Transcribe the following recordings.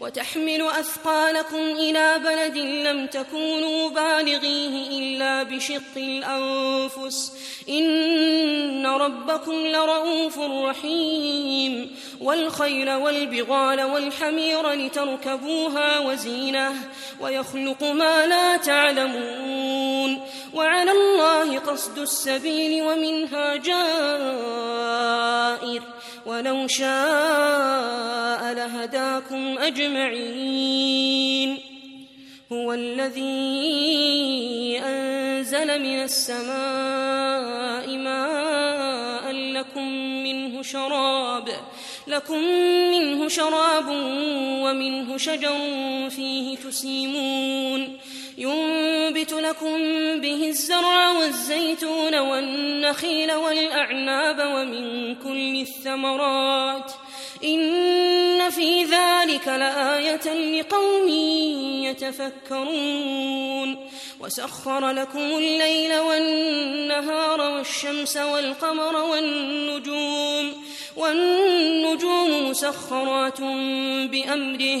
وتحمل أثقالكم إلى بلد لم تكونوا بالغيه إلا بشق الأنفس. إن ربكم لرؤوف رحيم. والخيل والبغال والحمير لتركبوها وزينة ويخلق ما لا تعلمون. وعلى الله قصد السبيل ومنها جائر. ولو شاء لهداكم أجمعين. هو الذي أنزل من السماء ماء لكم منه شراب لكم منه شراب ومنه شجر فيه تسيمون. ينبت لكم به الزرع والزيتون والنخيل والأعناب ومن كل الثمرات إن في ذلك لآية لقوم يتفكرون وسخر لكم الليل والنهار والشمس والقمر والنجوم والنجوم مسخرات بأمره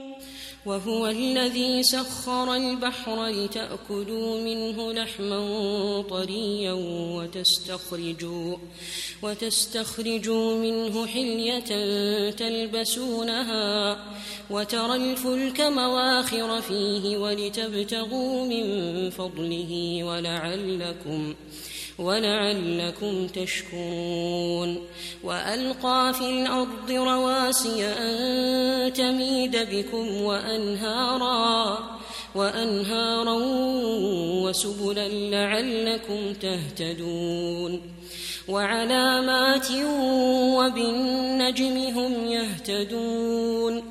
وهو الذي سخر البحر لتأكلوا منه لحما طريا وتستخرجوا وتستخرجوا منه حلية تلبسونها وترى الفلك مواخر فيه ولتبتغوا من فضله ولعلكم ولعلكم تشكرون. وألقى في الأرض رواسي أن تميد بكم وأنهارا وأنهارا وسبلا لعلكم تهتدون. وعلامات وبالنجم هم يهتدون.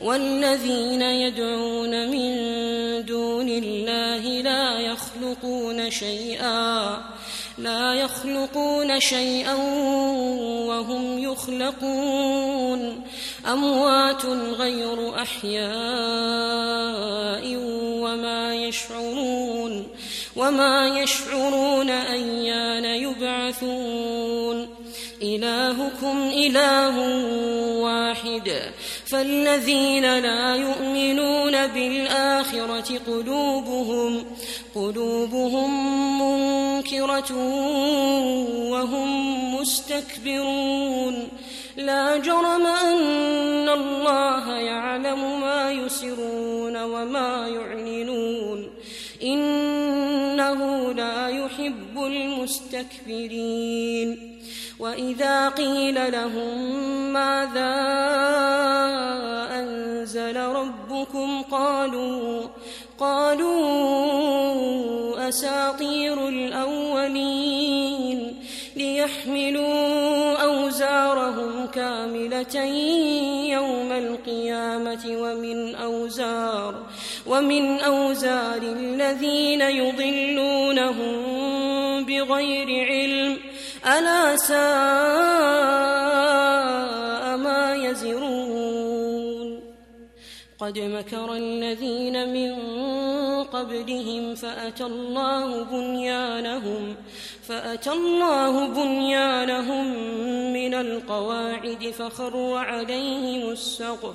والذين يدعون من دون الله لا يخلقون شيئا لا يخلقون شيئا وهم يخلقون. أموات غير أحياء وما يشعرون وما يشعرون أيان يبعثون. إلهكم إله واحد فالذين لا يؤمنون بالآخرة قلوبهم قلوبهم منكرة وهم مستكبرون لا جرم أن الله يعلم ما يسرون وما يعلنون إنه لا يحب المستكبرين وإذا قيل لهم ماذا أنزل ربكم قالوا قالوا أساطير الأولين ليحملوا أوزارهم كاملة يوم القيامة ومن أوزار ومن أوزار الذين يضلونهم بغير علم ألا ساء ما يزرون. قد مكر الذين من قبلهم فأتى الله بنيانهم فأتى الله بنيانهم من القواعد فخر عليهم السقف.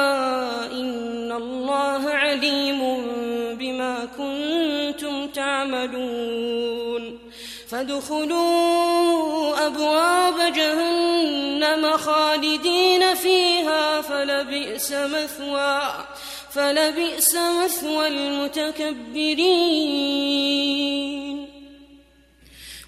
تعملون. فادخلوا أبواب جهنم خالدين فيها فلبئس مثوى فلبئس مثوى المتكبرين.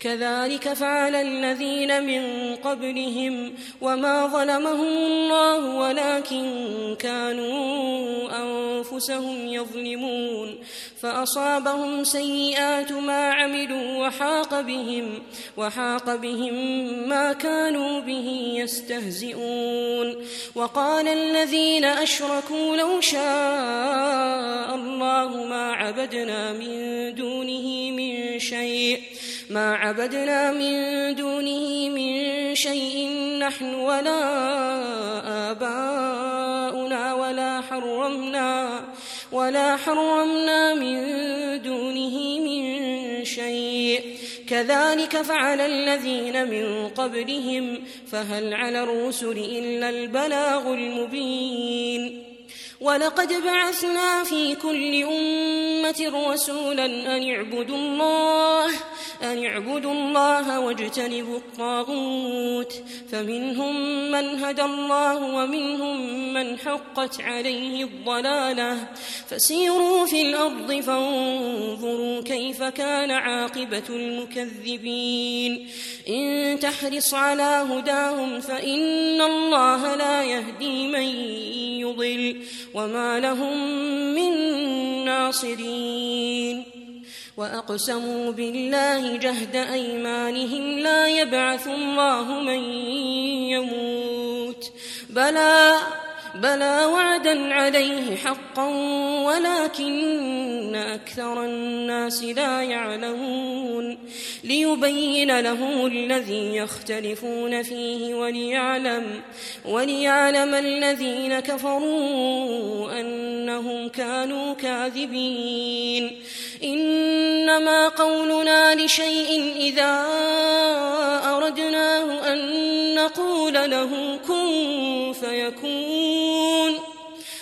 كذلك فعل الذين من قبلهم وما ظلمهم الله ولكن كانوا أنفسهم يظلمون فأصابهم سيئات ما عملوا وحاق بهم وحاق بهم ما كانوا به يستهزئون وقال الذين أشركوا لو شاء الله ما عبدنا من دونه من شيء ما عبدنا من دونه من شيء نحن ولا آباؤنا ولا حرمنا ولا حرمنا من دونه من شيء. كذلك فعل الذين من قبلهم فهل على الرسل إلا البلاغ المبين. ولقد بعثنا في كل أمة رسولا أن اعبدوا الله أن اعبدوا الله واجتنبوا الطاغوت. فمنهم من هدى الله ومنهم من حقت عليه الضلالة. فسيروا في الأرض فانظروا كيف كان عاقبة المكذبين. إن تحرص على هداهم فإن الله لا يهدي من يضل. وما لهم من ناصرين. وأقسموا بالله جهد أيمانهم لا يبعث الله من يموت. بلى بلى وعدا عليه حقا ولكن أكثر الناس لا يعلمون ليبين لهم الذي يختلفون فيه وليعلم وليعلم الذين كفروا أنهم كانوا كاذبين إنما قولنا لشيء إذا أردناه أن نقول له كن فيكون.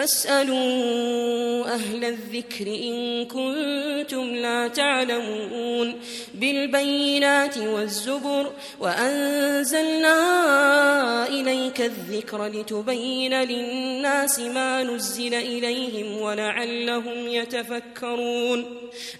فاسألوا أهل الذكر إن كنتم لا تعلمون بالبينات والزبر وأنزلنا إليك الذكر لتبين للناس ما نزل إليهم ولعلهم يتفكرون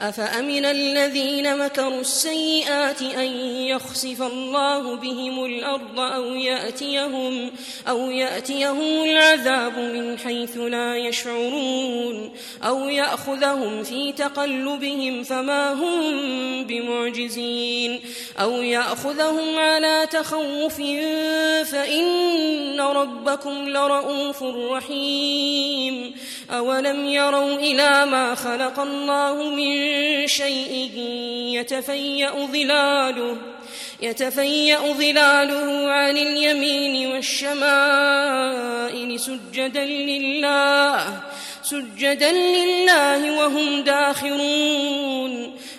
أفأمن الذين مكروا السيئات أن يخسف الله بهم الأرض أو يأتيهم أو يأتيهم العذاب من حيث لا يشعرون أو يأخذهم في تقلبهم فما هم بمعجزين أو يأخذهم على تخوف فإن ربكم لرؤوف رحيم أولم يروا إلى ما خلق الله من شيء يتفيأ ظلاله يتفيأ ظلاله عن اليمين والشمائل سجدا لله سجدا لله وهم داخرون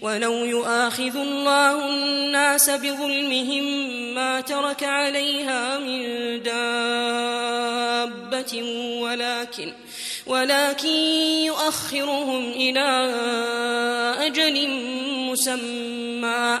ولو يؤاخذ الله الناس بظلمهم ما ترك عليها من دابة ولكن ولكن يؤخرهم إلى أجل مسمى.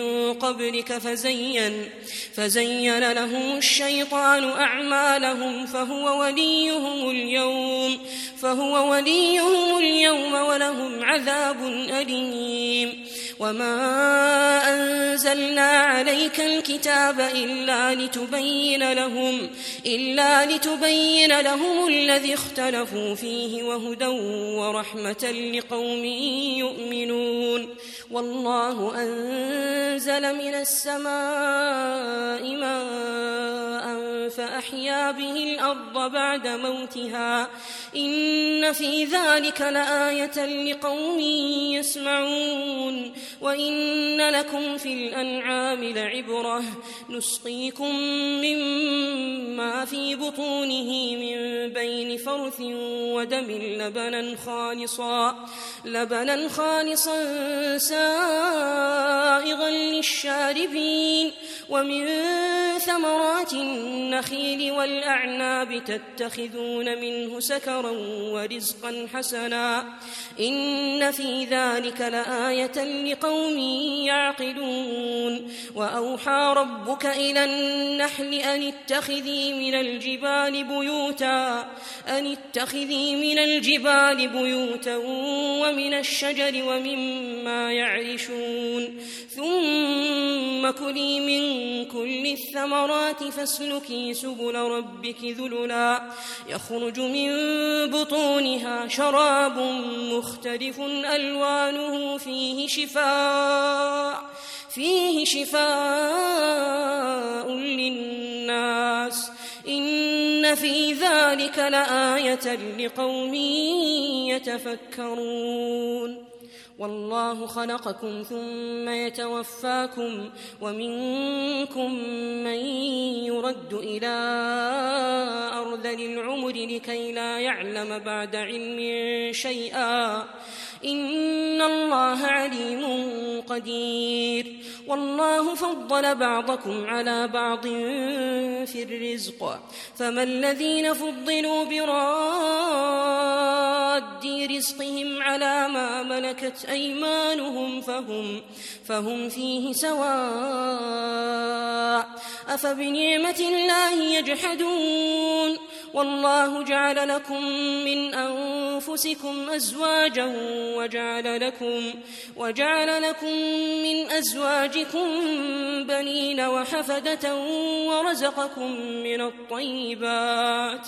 قبلك فزين فزين لهم الشيطان أعمالهم فهو وليهم اليوم فهو وليهم اليوم ولهم عذاب أليم. وما أنزلنا عليك الكتاب إلا لتبين لهم إلا لتبين لهم الذي اختلفوا فيه وهدى ورحمة لقوم يؤمنون. والله أنزل من السماء ماء فأحيا به الأرض بعد موتها إن في ذلك لآية لقوم يسمعون وإن لكم في الأنعام لعبرة نسقيكم مما في بطونه من بين فرث ودم لبنا خالصا لبنا خالصا سائغا للشاربين ومن ثمرات النخيل والأعناب تتخذون منه سكرا ورزقا حسنا. إن في ذلك لآية لقوم يعقلون. وأوحى ربك إلى النحل أن اتخذي من الجبال بيوتا أن اتخذي من الجبال بيوتا ومن الشجر ومما يعرشون. ثم كلي من كل الثمرات فاسلكي سبل ربك ذللا. يخرج من بطونها شراب مختلف ألوانه فيه شفاء فيه شفاء للناس. إن في ذلك لآية لقوم يتفكرون. والله خلقكم ثم يتوفاكم ومنكم من يرد إلى أرذل العمر لكي لا يعلم بعد علم شيئا إن الله عليم قدير. والله فضل بعضكم على بعض في الرزق. فما الذين فضلوا براد رزقهم على ما ملكت أيمانهم فهم فهم فيه سواء. أفبنعمة الله يجحدون. والله جعل لكم من أنفسكم أزواجا وجعل لكم وجعل لكم من أزواجكم بنين وحفدة ورزقكم من الطيبات.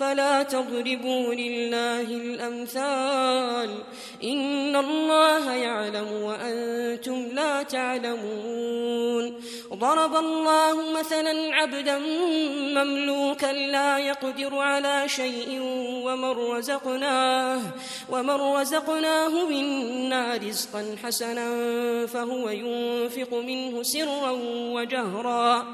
فلا تضربوا لله الأمثال. إن الله يعلم وأنتم لا تعلمون. ضرب الله مثلا عبدا مملوكا لا يقدر على شيء ومن رزقناه ومن رزقناه منا رزقا حسنا فهو ينفق منه سرا وجهرا.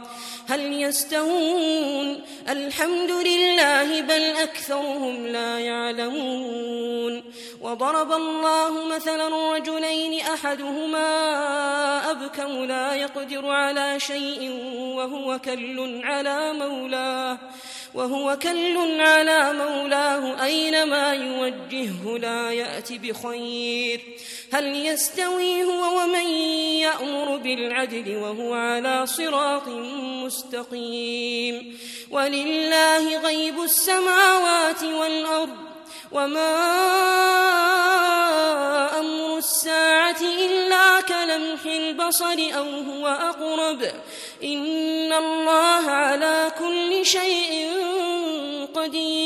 هل يستوون؟ الحمد لله بل أكثرهم لا يعلمون وضرب الله مثلا رجلين أحدهما أبكم لا يقدر على شيء وهو كل على مولاه وهو كل على مولاه أينما يوجهه لا يأت بخير. هل يستوي هو ومن يأمر بالعدل وهو على صراط مستقيم. ولله غيب السماوات والأرض وما أمر الساعة إلا كلمح البصر أو هو أقرب إن الله على كل شيء قدير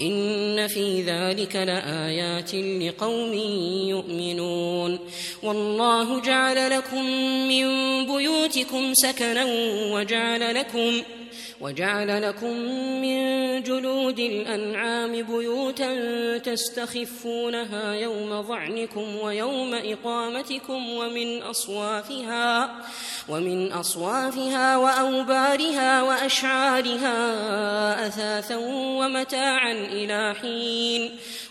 إن في ذلك لآيات لقوم يؤمنون. والله جعل لكم من بيوتكم سكنا وجعل لكم وجعل لكم من جلود الأنعام بيوتا تستخفونها يوم ظعنكم ويوم إقامتكم ومن أصوافها ومن أصوافها وأوبارها وأشعارها أثاثا ومتاعا إلى حين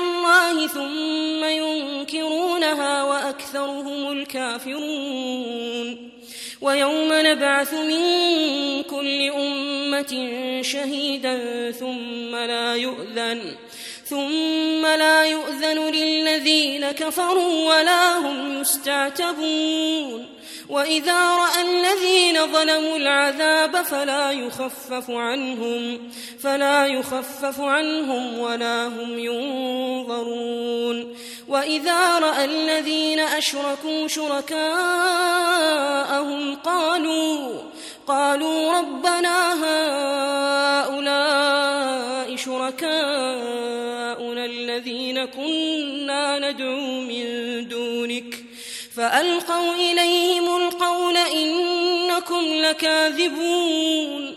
الله ثم ينكرونها وأكثرهم الكافرون. ويوم نبعث من كل أمة شهيدا ثم لا يؤذن ثم لا يؤذن للذين كفروا ولا هم يستعتبون. وإذا رأى الذين ظلموا العذاب فلا يخفف عنهم فلا يخفف عنهم ولا هم ينظرون وإذا رأى الذين أشركوا شركاءهم قالوا قالوا ربنا هؤلاء شركاؤنا الذين كنا ندعو من دونك فألقوا إليهم القول إنكم لكاذبون.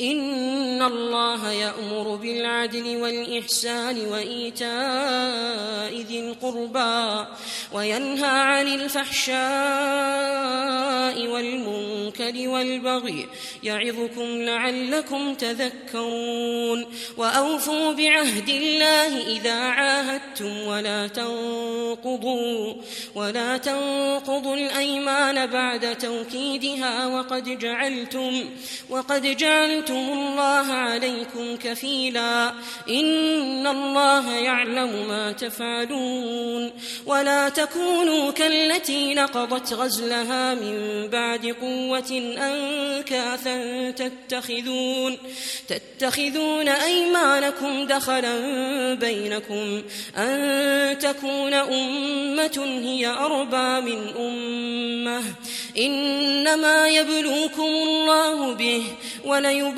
إن الله يأمر بالعدل والإحسان وإيتاء ذي القربى وينهى عن الفحشاء والمنكر والبغي يعظكم لعلكم تذكرون وأوفوا بعهد الله إذا عاهدتم ولا تنقضوا ولا تنقضوا الأيمان بعد توكيدها وقد جعلتم وقد جعلتم الله عليكم كفيلا. إن الله يعلم ما تفعلون. ولا تكونوا كالتي نقضت غزلها من بعد قوة أنكاثا تتخذون تتخذون أيمانكم دخلا بينكم. أن تكون أمة هي أربى من أمة. إنما يبلوكم الله به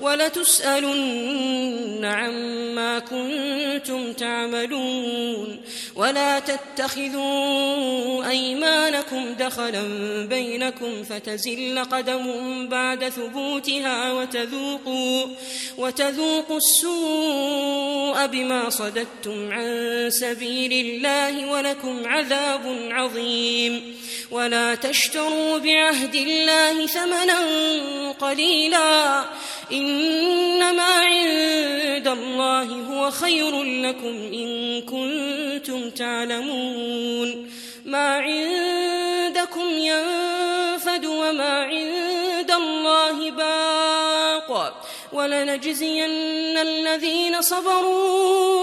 ولتسألن عما كنتم تعملون ولا تتخذوا أيمانكم دخلا بينكم فتزل قدم بعد ثبوتها وتذوقوا وتذوقوا السوء بما صددتم عن سبيل الله ولكم عذاب عظيم. ولا تشتروا بعهد الله ثمنا قليلا إنما عند الله هو خير لكم إن كنتم تعلمون ما عندكم ينفد وما عند الله باق ولنجزين الذين صبروا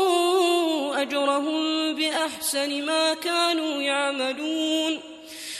أجرهم بأحسن ما كانوا يعملون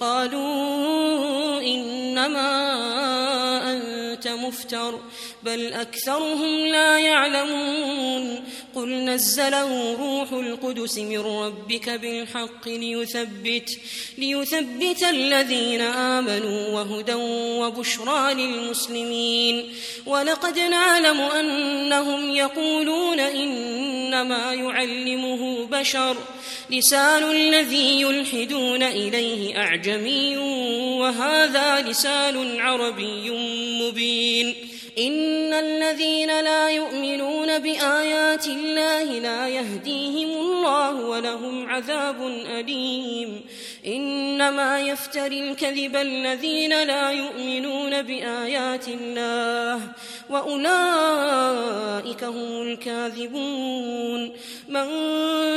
قالوا إنما أنت مفتر بل أكثرهم لا يعلمون. قل نزله روح القدس من ربك بالحق ليثبت ليثبت الذين آمنوا وهدى وبشرى للمسلمين. ولقد نعلم أنهم يقولون إنما يعلمه بشر. لسان الذي يلحدون إليه أعجمي وهذا لسان عربي مبين. إن الذين لا يؤمنون بآيات الله لا يهديهم الله ولهم عذاب أليم. إنما يفتري الكذب الذين لا يؤمنون بآيات الله وأولئك هم الكاذبون من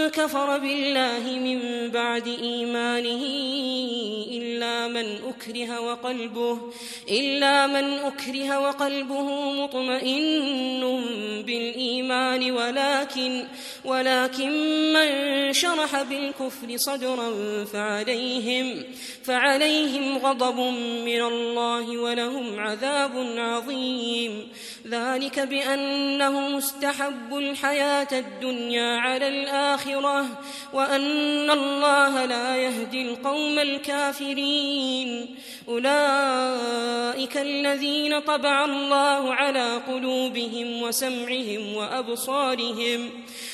كفر بالله من بعد إيمانه إلا من أكره وقلبه إلا من أكره وقلبه مطمئن بالإيمان ولكن ولكن من شرح بالكفر صدرا فعليهم فعليهم غضب من الله ولهم عذاب عظيم. ذلك بأنه مستحب الحياة الدنيا على الآخرة وأن الله لا يهدي القوم الكافرين. أولئك الذين طبع الله على قلوبهم وسمعهم وأبصارهم.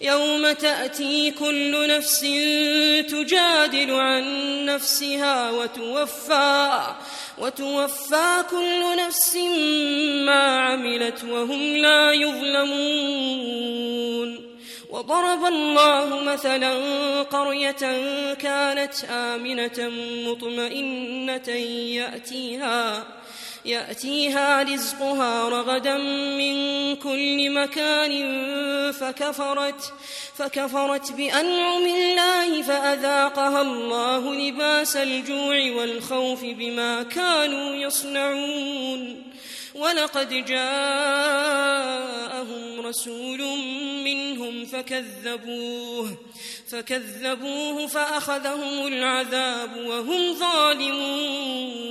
يوم تأتي كل نفس تجادل عن نفسها وتوفى وتوفى كل نفس ما عملت وهم لا يظلمون. وضرب الله مثلا قرية كانت آمنة مطمئنة يأتيها يأتيها رزقها رغدا من كل مكان فكفرت فكفرت بأنعم الله فأذاقها الله لباس الجوع والخوف بما كانوا يصنعون. ولقد جاءهم رسول منهم فكذبوه فكذبوه فأخذهم العذاب وهم ظالمون.